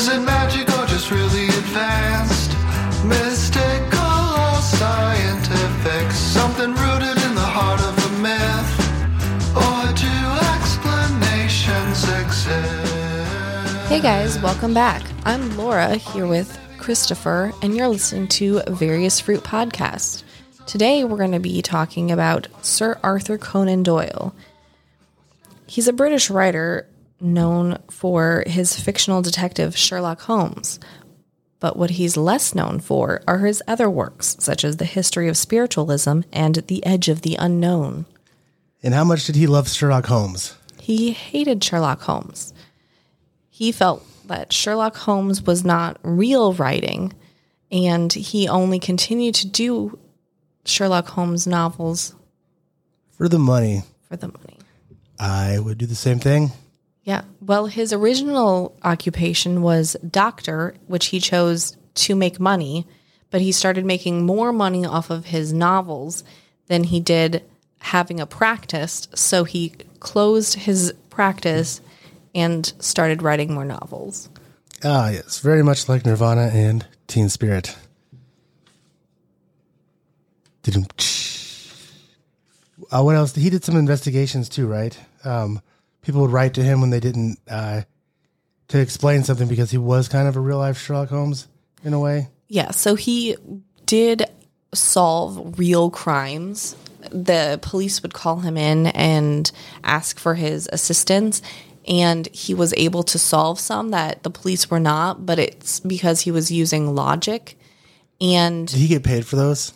Is it magic or just really advanced? Mystical? Something rooted in the heart of a myth? Or explanations? Hey guys, welcome back. I'm Laura here with Christopher, and you're listening to Various Fruit Podcast. Today we're going to be talking about Sir Arthur Conan Doyle. He's a British writer known for his fictional detective Sherlock Holmes. But what he's less known for are his other works, such as The History of Spiritualism and The Edge of the Unknown. And how much did he love Sherlock Holmes? He hated Sherlock Holmes. He felt that Sherlock Holmes was not real writing, and he only continued to do Sherlock Holmes novels For the money. for the money. I would do the same thing. Yeah. Well, his original occupation was doctor, which he chose to make money, but he started making more money off of his novels than he did having a practice. So he closed his practice and started writing more novels. Ah, yes. Very much like Nirvana and Teen Spirit. Uh, what else? He did some investigations too, right? Um, people would write to him when they didn't uh, to explain something because he was kind of a real life Sherlock Holmes in a way. Yeah, so he did solve real crimes. The police would call him in and ask for his assistance, and he was able to solve some that the police were not, but it's because he was using logic. And Did he get paid for those?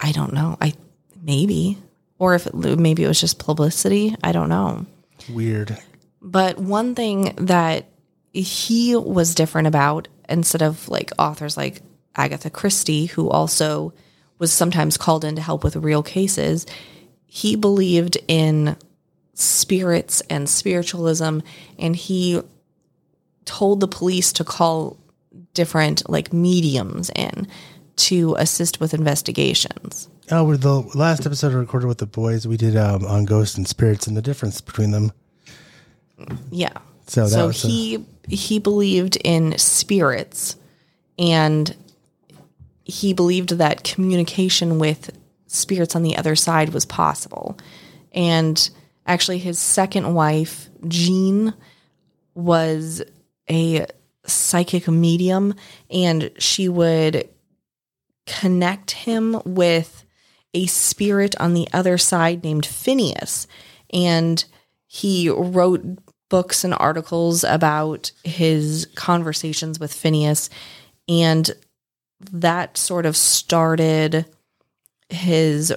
I don't know, I maybe, or if it, maybe it was just publicity, I don't know. Weird. But one thing that he was different about, instead of like authors like Agatha Christie, who also was sometimes called in to help with real cases, he believed in spirits and spiritualism, and he told the police to call different like mediums in to assist with investigations. Oh, we're the last episode I recorded with the boys. We did um, on ghosts and spirits and the difference between them. Yeah. So that so was a- he he believed in spirits and he believed that communication with spirits on the other side was possible. And actually his second wife, Jean, was a psychic medium and she would connect him with a spirit on the other side named Pheneas. And he wrote books and articles about his conversations with Pheneas. And that sort of started his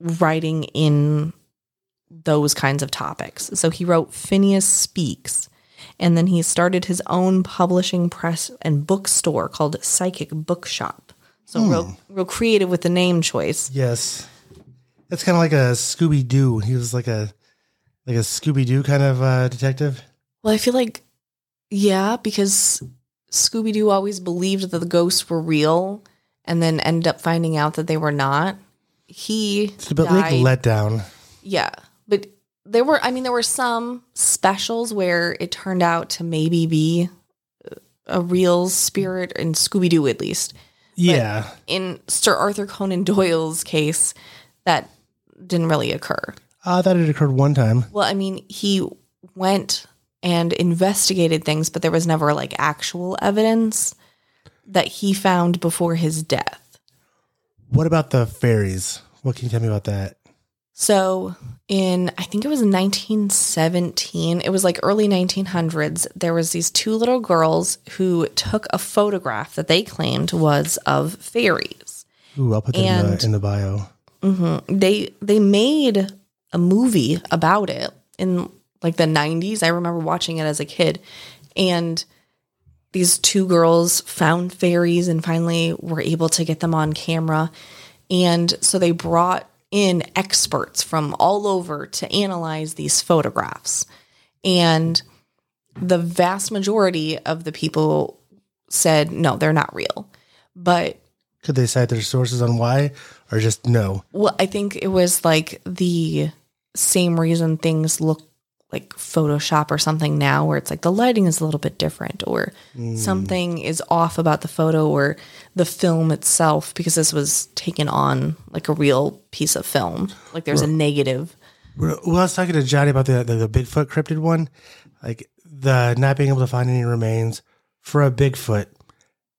writing in those kinds of topics. So he wrote Pheneas Speaks. And then he started his own publishing press and bookstore called Psychic Bookshop. So real, real creative with the name choice. Yes, it's kind of like a Scooby Doo. He was like a like a Scooby Doo kind of uh, detective. Well, I feel like, yeah, because Scooby Doo always believed that the ghosts were real and then ended up finding out that they were not. He It's a bit like died. let down. yeah, but there were, I mean, there were some specials where it turned out to maybe be a real spirit in Scooby Doo, at least. Yeah, In Sir Arthur Conan Doyle's case, that didn't really occur. I thought it occurred one time. Well, I mean, he went and investigated things, but there was never like actual evidence that he found before his death. What about the fairies? What can you tell me about that? So, in I think it was 1917, it was like early 1900s, there was these two little girls who took a photograph that they claimed was of fairies. Ooh, I'll put that in the, in the bio. Mm-hmm. they they made a movie about it in like the 90s i remember watching it as a kid and these two girls found fairies and finally were able to get them on camera and so they brought in experts from all over to analyze these photographs and the vast majority of the people said no they're not real but Could they cite their sources on why, or just no? Well, I think it was like the same reason things look like Photoshop or something now where it's like the lighting is a little bit different or mm. something is off about the photo or the film itself because this was taken on like a real piece of film. Like there's a negative. Well, I was talking to Johnny about the, the the Bigfoot cryptid one, like the not being able to find any remains for a Bigfoot.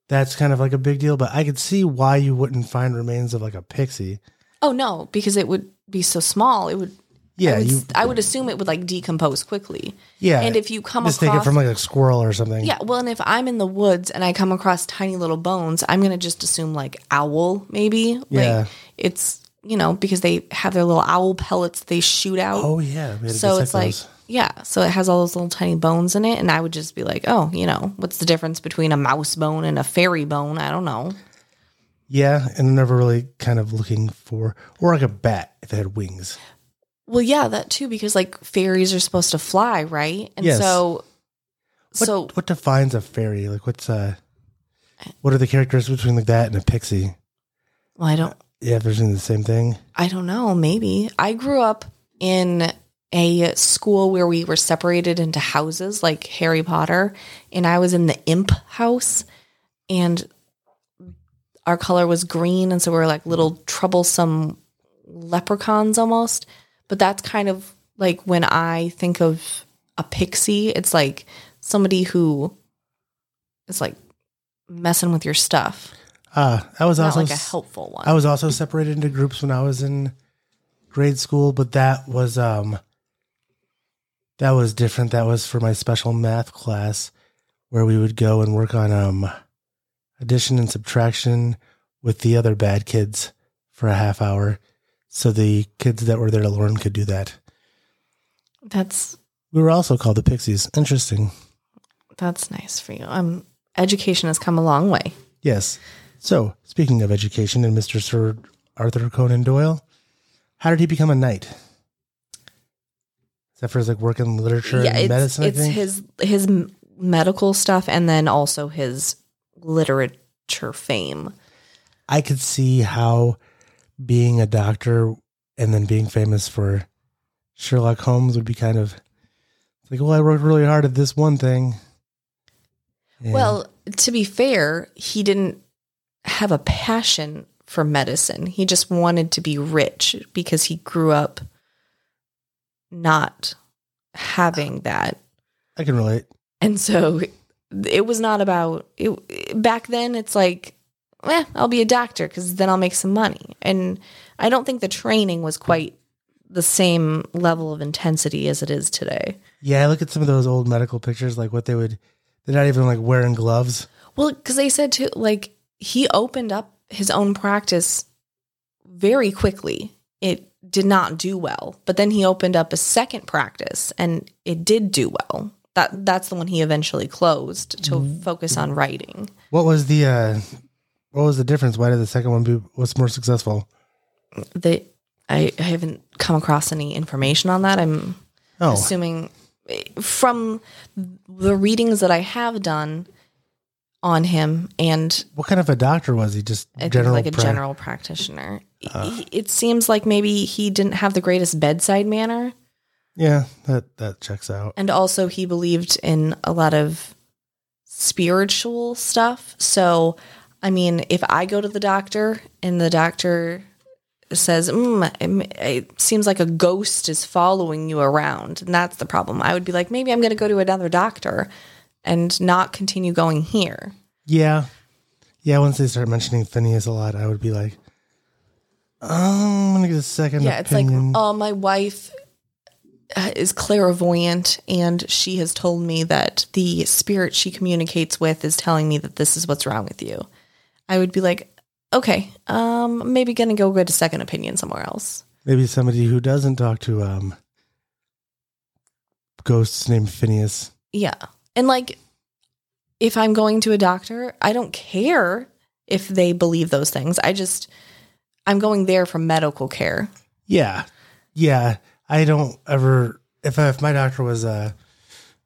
That's kind of like a big deal, but I could see why you wouldn't find remains of like a pixie. Oh no, because it would be so small. It would Yeah, I would, you I would assume it would like decompose quickly. yeah. And if you come just take across it from like a squirrel or something. Yeah, well, and if I'm in the woods and I come across tiny little bones, I'm gonna just assume like owl, maybe. Yeah. Like it's you know because they have their little owl pellets they shoot out. Oh yeah. we had to so it's like yeah, so it has all those little tiny bones in it, and I would just be like, oh, you know, what's the difference between a mouse bone and a fairy bone? I don't know. yeah, and never really kind of looking for or like a bat if it had wings. Well, yeah, that too, because like fairies are supposed to fly, right? And Yes. so, What, so what defines a fairy? Like what's uh, what are the characteristics between like that and a pixie? well, I don't. Yeah, if they're doing the same thing. I don't know, maybe. I grew up in a school where we were separated into houses like Harry Potter, and I was in the imp house, and our color was green, and so we were like little troublesome leprechauns almost. But that's kind of like when I think of a pixie, it's like somebody who is like messing with your stuff, Uh, I was not also like a helpful one. I was also separated into groups when I was in grade school, but that was um that was different. That was for my special math class where we would go and work on um addition and subtraction with the other bad kids for a half hour. So the kids that were there to learn could do that. that's We were also called the Pixies. Interesting. That's nice for you. Um, education has come a long way. Yes. So, speaking of education and Mr. Sir Arthur Conan Doyle, how did he become a knight? Is that for his like work in literature yeah, and it's medicine? I it's his his medical stuff, and then also his literature fame. I could see how being a doctor and then being famous for Sherlock Holmes would be kind of like, well, I worked really hard at this one thing. And- Well, to be fair, he didn't have a passion for medicine. He just wanted to be rich because he grew up not having that. I can relate. And so it was not about it back then it's like eh, I'll be a doctor cuz then I'll make some money. And I don't think the training was quite the same level of intensity as it is today. Yeah, I look at some of those old medical pictures, like what they would, they're not even like wearing gloves. Well, cuz they said to like he opened up his own practice very quickly. It did not do well, but then he opened up a second practice and it did do well. That that's the one he eventually closed to focus on writing. What was the, uh, what was the difference? Why did the second one be, what's more successful? They I, I haven't come across any information on that. I'm Oh, assuming from the readings that I have done on him and what kind of a doctor was he? Just I think general, like a pra- general practitioner. Uh. He- it seems like maybe he didn't have the greatest bedside manner. Yeah, that, that checks out. And also, he believed in a lot of spiritual stuff. So, I mean, if I go to the doctor and the doctor says, mm, it, seems like a ghost is following you around, and that's the problem, I would be like, maybe I'm going to go to another doctor and not continue going here. Yeah. Yeah, once they start mentioning Pheneas a lot, I would be like, oh, I'm going to get a second Yeah, it's like, oh, my wife uh, is clairvoyant, and she has told me that the spirit she communicates with is telling me that this is what's wrong with you. I would be like, okay, um, maybe gonna go get a second opinion somewhere else. Maybe somebody who doesn't talk to um, ghosts named Pheneas. Yeah, and like, if I'm going to a doctor, I don't care if they believe those things. I just, I'm going there for medical care. Yeah. Yeah. I don't ever, if, if my doctor was uh,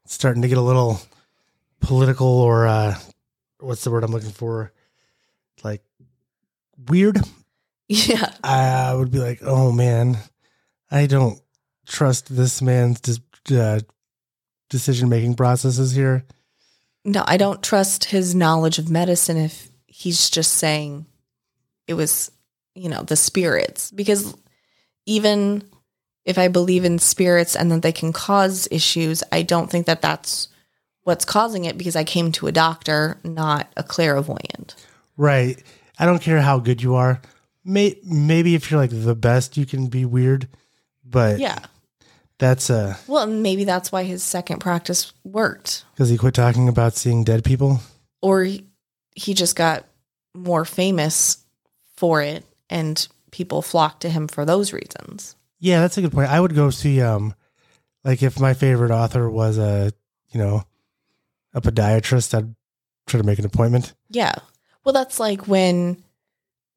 starting to get a little political or uh, what's the word I'm looking for? Like weird, Yeah, I would be like, oh man, I don't trust this man's dis- uh, decision making processes here. No, I don't trust his knowledge of medicine if he's just saying it was, you know, the spirits. Because even if I believe in spirits and that they can cause issues, I don't think that that's what's causing it because I came to a doctor, not a clairvoyant. Right. I don't care how good you are. May, maybe if you're like the best, you can be weird, but Yeah. that's a Well, maybe that's why his second practice worked. because he quit talking about seeing dead people. Or he, he just got more famous for it and people flocked to him for those reasons. Yeah, that's a good point. I would go see um like if my favorite author was a you know a podiatrist, I'd try to make an appointment. Yeah. Well, that's like when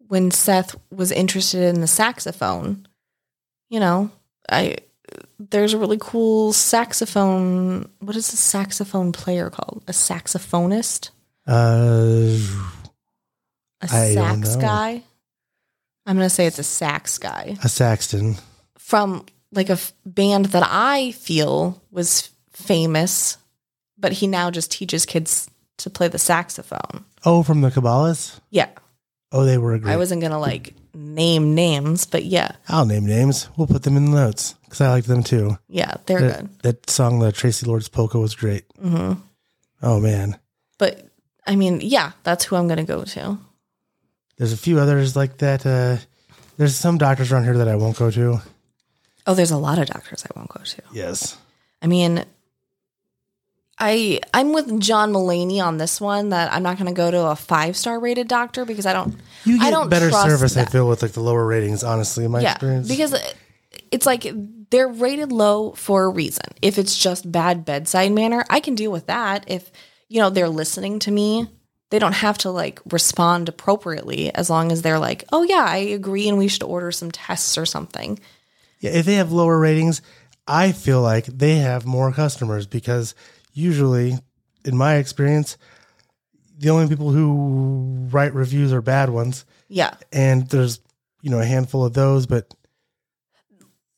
when Seth was interested in the saxophone. You know, I there's a really cool saxophone. What is a saxophone player called? A saxophonist? Uh A I sax guy? I'm going to say it's a sax guy a Saxton. from like a f- band that I feel was famous, but he now just teaches kids to play the saxophone. Oh, from the Cabbalas? Yeah. Oh, they were great. I wasn't going to like name names, but yeah. I'll name names. We'll put them in the notes because I liked them too. Yeah, they're That, good. that song, the Tracy Lords polka, was great. hmm Oh man, But I mean, yeah, that's who I'm going to go to. there's a few others like that. Uh, there's some doctors around here that I won't go to. Oh, there's a lot of doctors I won't go to. Yes, I mean, I I'm with John Mulaney on this one that I'm not going to go to a five star rated doctor because I don't. you I get don't better service. I feel with like the lower ratings. Honestly, in my yeah, experience, because it's like they're rated low for a reason. If it's just bad bedside manner, I can deal with that. If you know they're listening to me, they don't have to like respond appropriately as long as they're like, "Oh yeah, I agree, and we should order some tests or something." yeah, if they have lower ratings, I feel like they have more customers because usually, in my experience, the only people who write reviews are bad ones, Yeah, and there's you know a handful of those, but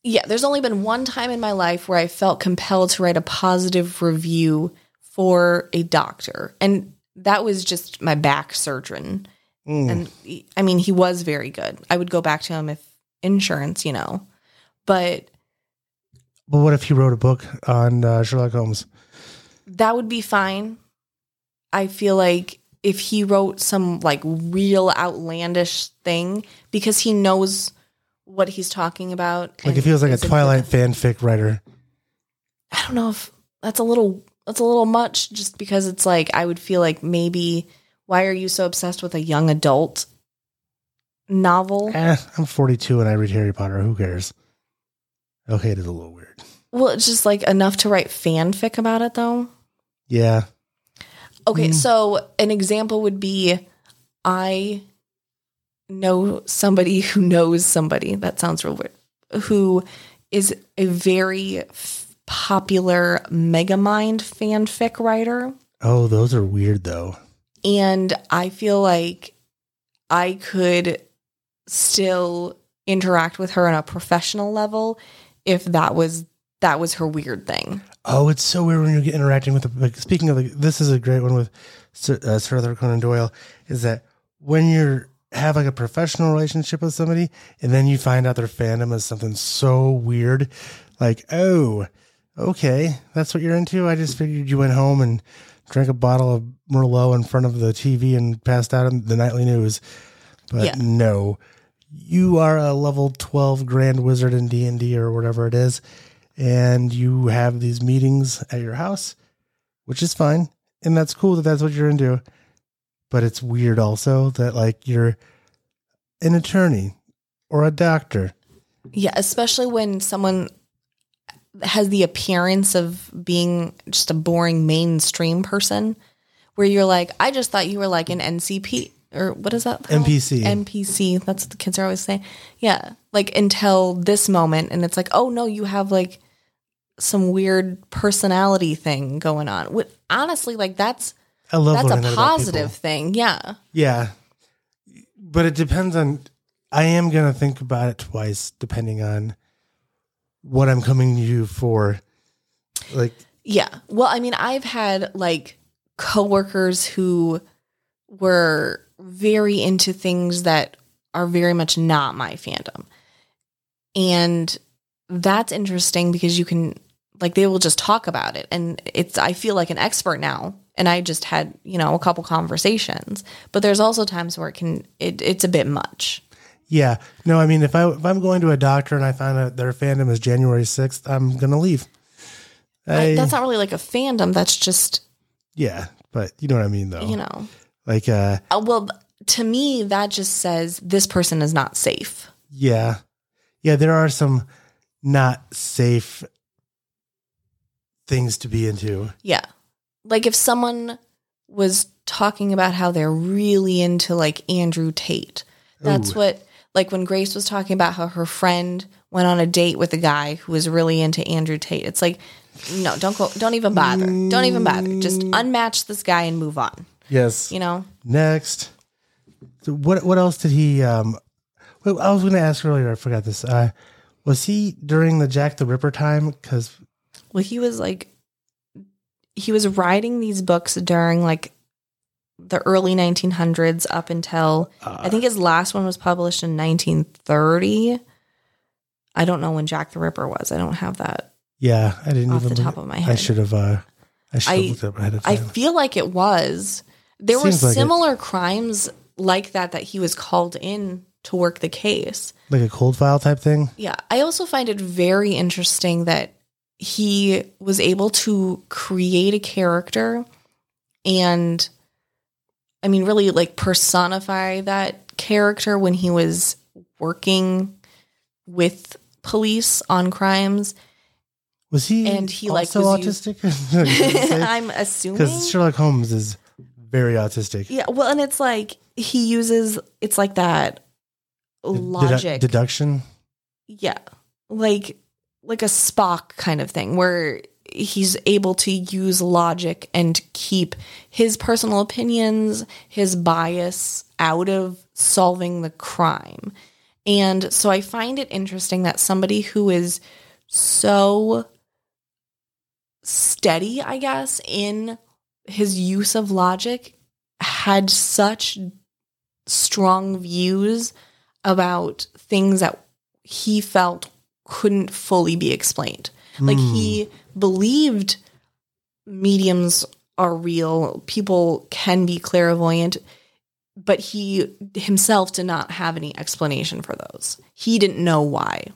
yeah. There's only been one time in my life where I felt compelled to write a positive review for a doctor, and that was just my back surgeon. mm, And I mean, he was very good. I would go back to him if insurance, you know. But but what if he wrote a book on uh, Sherlock Holmes? That would be fine. I feel like if he wrote some like real outlandish thing because he knows what he's talking about. Like if he was like a Twilight fanfic writer. I don't know if that's a little that's a little much just because it's like I would feel like maybe why are you so obsessed with a young adult novel? Eh, I'm 42 and I read Harry Potter. Who cares? Okay, it is a little weird. Well, it's just like enough to write fanfic about it though. Yeah. Okay, Mm. so an example would be I know somebody who knows somebody. That sounds real weird. Who is a very f- popular Megamind fanfic writer. Oh, those are weird though. And I feel like I could still interact with her on a professional level if that was that was her weird thing. Oh, it's so weird when you get interacting with. The, like, speaking of, like, this is a great one with Sir, uh, Sir Arthur Conan Doyle. Is that when you're have like a professional relationship with somebody, and then you find out their fandom is something so weird, like oh, okay, that's what you're into. I just figured you went home and drank a bottle of Merlot in front of the TV and passed out in the nightly news. But Yeah. no, you are a level 12 grand wizard in D&D or whatever it is and you have these meetings at your house, which is fine. And that's cool that that's what you're into. But it's weird also that like you're an attorney or a doctor. Yeah, especially when someone has the appearance of being just a boring mainstream person, where you're like, I just thought you were like an NCP or what is that? NPC. NPC. That's what the kids are always saying. Yeah, like until this moment, and it's like, oh no, you have like some weird personality thing going on. Wh- Honestly, like that's I love that's a positive thing. Yeah. Yeah. But it depends on I am gonna think about it twice depending on what I'm coming to you for. Like, Yeah. Well, I mean, I've had like coworkers who were very into things that are very much not my fandom. And that's interesting because you can like they will just talk about it and it's I feel like an expert now and I just had, you know, a couple conversations. But there's also times where it can it, it's a bit much. yeah, no, I mean, if I if I'm going to a doctor and I find out their fandom is January sixth, I'm gonna leave. I, I- that's not really like a fandom, that's just, yeah, but you know what I mean, though. you know. like, uh, Uh, well, to me that just says this person is not safe. yeah, yeah, there are some not safe things to be into. Yeah. Like if someone was talking about how they're really into like Andrew Tate. That's Ooh. what like when Grace was talking about how her friend went on a date with a guy who was really into Andrew Tate. It's like no, don't go don't even bother. Don't even bother. Just unmatch this guy and move on. Yes. You know? Next, so what what else did he? Um, I was going to ask earlier. I forgot this. Uh, was he during the Jack the Ripper time? Because Well, he was like he was writing these books during like the early 1900s up until I think his last one was published in 1930. I don't know when Jack the Ripper was. I don't have that. yeah, I didn't Off even. the top of my I head. should have. Uh, I should have looked up ahead of I feel like it was. There were Seems like similar crimes like that that he was called in to work the case. like a cold file type thing. Yeah. I also find it very interesting that he was able to create a character and, I mean, really like personify that character when he was working with police on crimes. Was he? And he, like, also was autistic? I'm assuming. Because Sherlock Holmes is very autistic. Yeah. Well, and it's like he uses, it's like that Dedu- logic. deduction. yeah like like a spock kind of thing where he's able to use logic and keep his personal opinions his bias out of solving the crime. And so i find it interesting that somebody who is so steady i guess in his use of logic had such strong views about things that he felt couldn't fully be explained. Like he believed mediums are real, people can be clairvoyant, but he himself did not have any explanation for those. He didn't know why.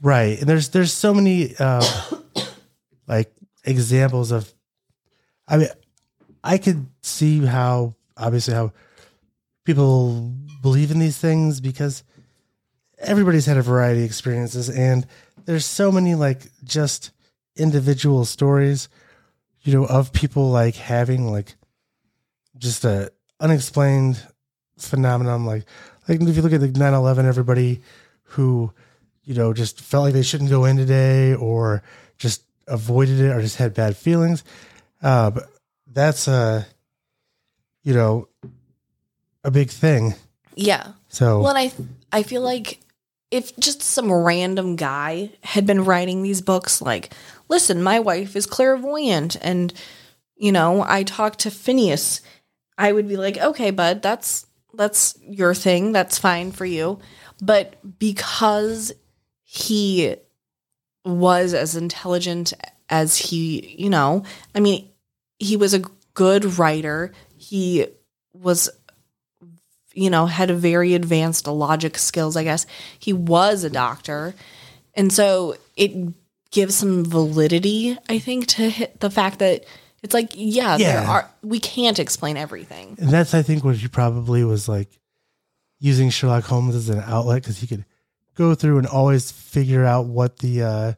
Right. And there's there's so many uh, like examples of I mean I could see how obviously how people believe in these things because everybody's had a variety of experiences and there's so many like just individual stories you know of people like having like just a unexplained phenomenon like like if you look at the 9-11 everybody who you know just felt like they shouldn't go in today or just avoided it or just had bad feelings uh but that's uh you know a big thing Yeah. so Well, and I I feel like if just some random guy had been writing these books, like, listen, my wife is clairvoyant, and you know, I talked to Pheneas, I would be like, okay, bud, that's that's your thing, that's fine for you. But because he was as intelligent as he, you know, I mean, he was a good writer. He was you know, had a very advanced logic skills, I guess. He was a doctor. And so it gives some validity, I think, to hit the fact that it's like, yeah, there are we can't explain everything. and that's i think what he probably was like using sherlock holmes as an outlet because he could go through and always figure out what the uh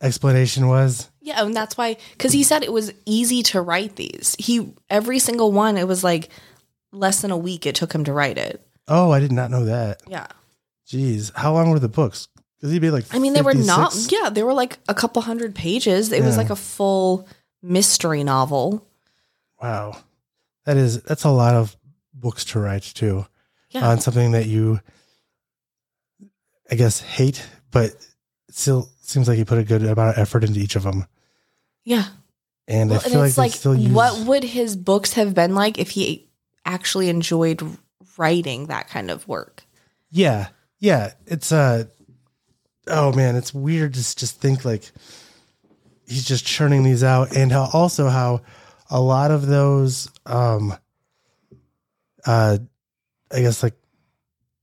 explanation was Yeah, and that's why cuz he said it was easy to write these. He every single one it was like less than a week it took him to write it. oh i did not know that Yeah. jeez how long were the books because he'd be like I mean, they were not yeah, they were like a couple hundred pages. It was like a full mystery novel. wow that is that's a lot of books to write too Yeah. on something that you i guess hate but still seems like he put a good amount of effort into each of them. Yeah. And Well, I feel and like like, still use what would his books have been like if he actually enjoyed writing that kind of work? Yeah. Yeah. It's uh oh man, it's weird to just think like he's just churning these out and how also how a lot of those um uh I guess like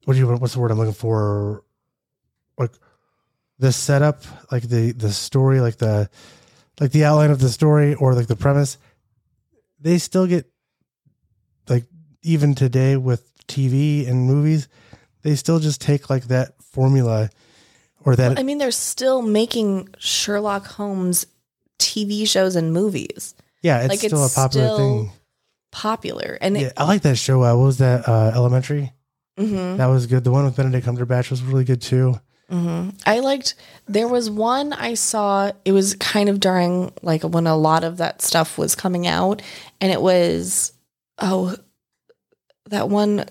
what do you what's the word I'm looking for? Like the setup, like the the story, like the like the outline of the story or like the premise, they still get like even today with TV and movies, they still just take like that formula or that I mean, they're still making Sherlock Holmes TV shows and movies yeah, it's like, still it's a popular still- thing. popular. And Yeah, it, I like that show. Uh, what was that? Uh, Elementary. mhm, That was good. The one with Benedict Cumberbatch was really good too. mhm. I liked, there was one I saw, it was kind of during like when a lot of that stuff was coming out. And it was, oh, that one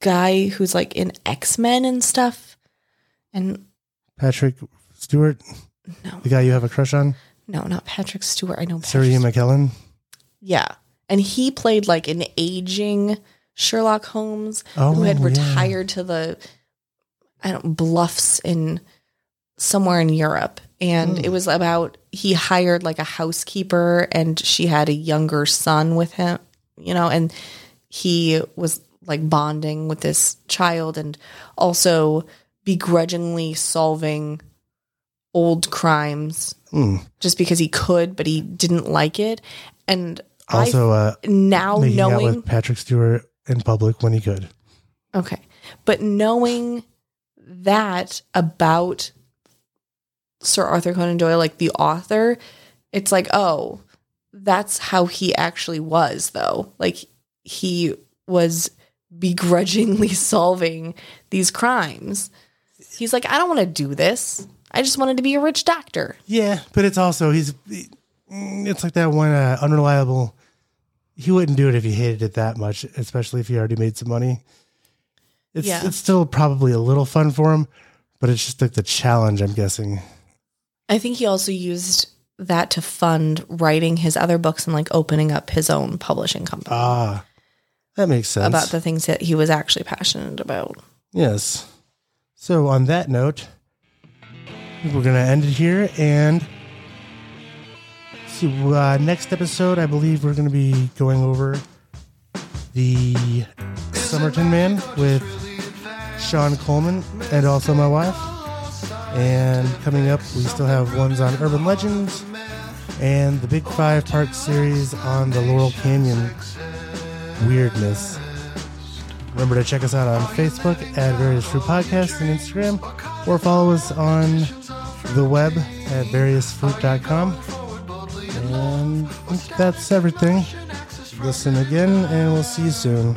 guy who's like in X Men and stuff. And Patrick Stewart, no, the guy you have a crush on, no, not Patrick Stewart. I know Patrick Ian McKellen. Yeah. And he played like an aging Sherlock Holmes Oh, who had yeah. retired to the I don't bluffs in somewhere in Europe. And Hmm. it was about he hired like a housekeeper and she had a younger son with him, you know, and he was like bonding with this child and also begrudgingly solving old crimes Mm. just because he could, but he didn't like it. And Also, uh, now knowing with Patrick Stewart in public when he could. okay, but knowing that about Sir Arthur Conan Doyle, like the author, it's like, oh, that's how he actually was, though. Like he was begrudgingly solving these crimes. He's like, I don't want to do this. I just wanted to be a rich doctor. Yeah, but it's also he's it's like that one uh, unreliable. He wouldn't do it if he hated it that much, especially if he already made some money. It's Yeah. it's still probably a little fun for him, but it's just like the challenge. I'm guessing. I think he also used that to fund writing his other books and like opening up his own publishing company Ah, that makes sense. about the things that he was actually passionate about. yes. So on that note, we're gonna end it here and. See, uh, next episode, I believe we're going to be going over the Somerton Man with Sean Coleman and also my wife. And coming up, we still have ones on urban legends and the big five part series on the Laurel Canyon weirdness. Remember to check us out on Facebook at Various Fruit Podcast and Instagram, or follow us on the web at variousfruit.com. And that's everything. Listen again, and we'll see you soon.